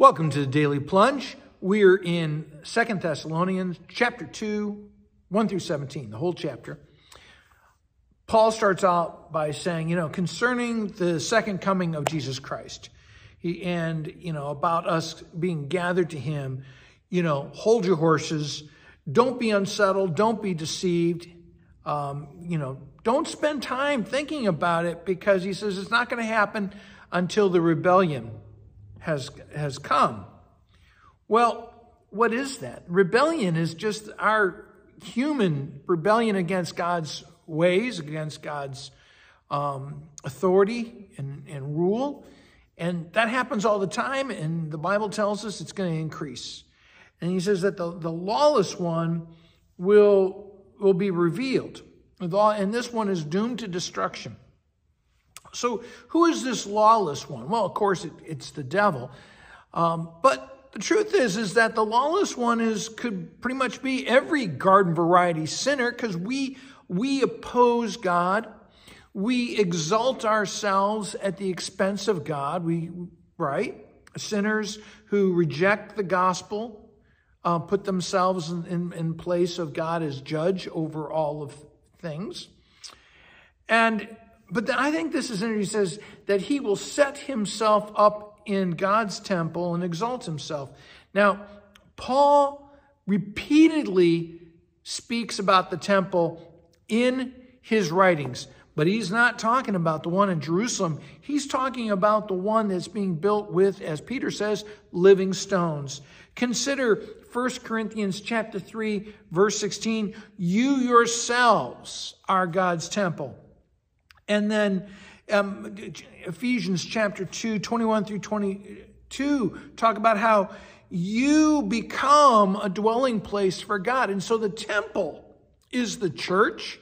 Welcome to the Daily Plunge. We're in Second Thessalonians chapter 2, 1 through 17, the whole chapter. Paul starts out by saying, you know, concerning the second coming of Jesus Christ, he, and, you know, about us being gathered to him, you know, hold your horses, don't be unsettled, don't be deceived, um, you know, don't spend time thinking about it because he says it's not going to happen until the rebellion has, has come. Well, what is that? Rebellion is just our human rebellion against God's ways, against God's um, authority and, and rule. And that happens all the time, and the Bible tells us it's going to increase. And he says that the, the lawless one will, will be revealed. And this one is doomed to destruction. So, who is this lawless one? Well, of course, it, it's the devil. Um, but the truth is, is that the lawless one is could pretty much be every garden variety sinner because we we oppose God, we exalt ourselves at the expense of God. We right sinners who reject the gospel, uh, put themselves in, in, in place of God as judge over all of things, and but I think this is interesting. He says that he will set himself up in God's temple and exalt himself. Now, Paul repeatedly speaks about the temple in his writings, but he's not talking about the one in Jerusalem. He's talking about the one that's being built with, as Peter says, living stones. Consider 1 Corinthians chapter 3 verse 16, you yourselves are God's temple. And then um, Ephesians chapter 2, 21 through 22 talk about how you become a dwelling place for God. And so the temple is the church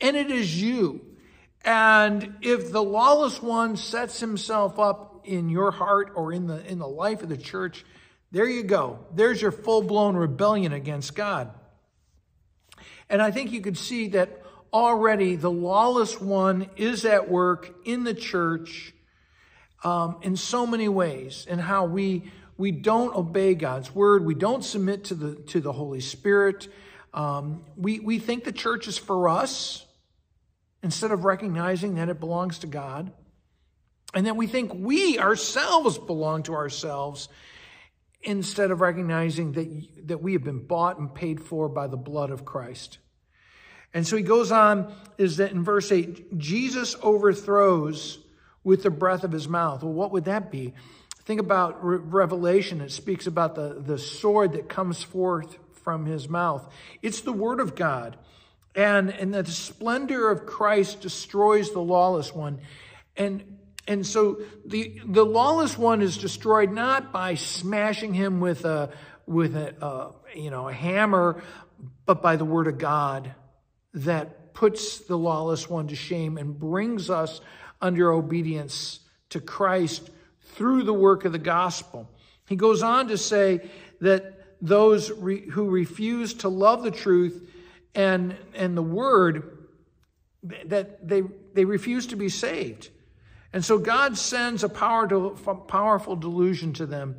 and it is you. And if the lawless one sets himself up in your heart or in the, in the life of the church, there you go. There's your full blown rebellion against God. And I think you could see that already the lawless one is at work in the church um, in so many ways, and how we we don't obey God's word, we don't submit to the to the Holy Spirit. Um, we we think the church is for us instead of recognizing that it belongs to God, and then we think we ourselves belong to ourselves instead of recognizing that that we have been bought and paid for by the blood of Christ. And so he goes on, is that in verse 8, Jesus overthrows with the breath of his mouth. Well, what would that be? Think about Re- Revelation. It speaks about the, the sword that comes forth from his mouth. It's the word of God. And, and the splendor of Christ destroys the lawless one. And, and so the, the lawless one is destroyed not by smashing him with a, with a, uh, you know, a hammer, but by the word of God that puts the lawless one to shame and brings us under obedience to Christ through the work of the gospel. He goes on to say that those re- who refuse to love the truth and, and the word, that they, they refuse to be saved. And so God sends a power to, powerful delusion to them.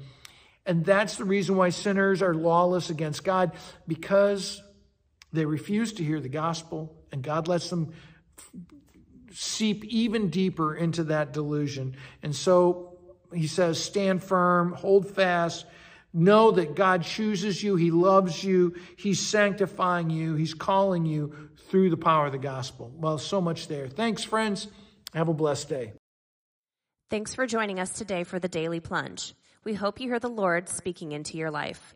And that's the reason why sinners are lawless against God, because they refuse to hear the gospel, and God lets them seep even deeper into that delusion. And so he says, stand firm, hold fast, know that God chooses you, he loves you, he's sanctifying you, he's calling you through the power of the gospel. Well, so much there. Thanks, friends. Have a blessed day. Thanks for joining us today for the Daily Plunge. We hope you hear the Lord speaking into your life.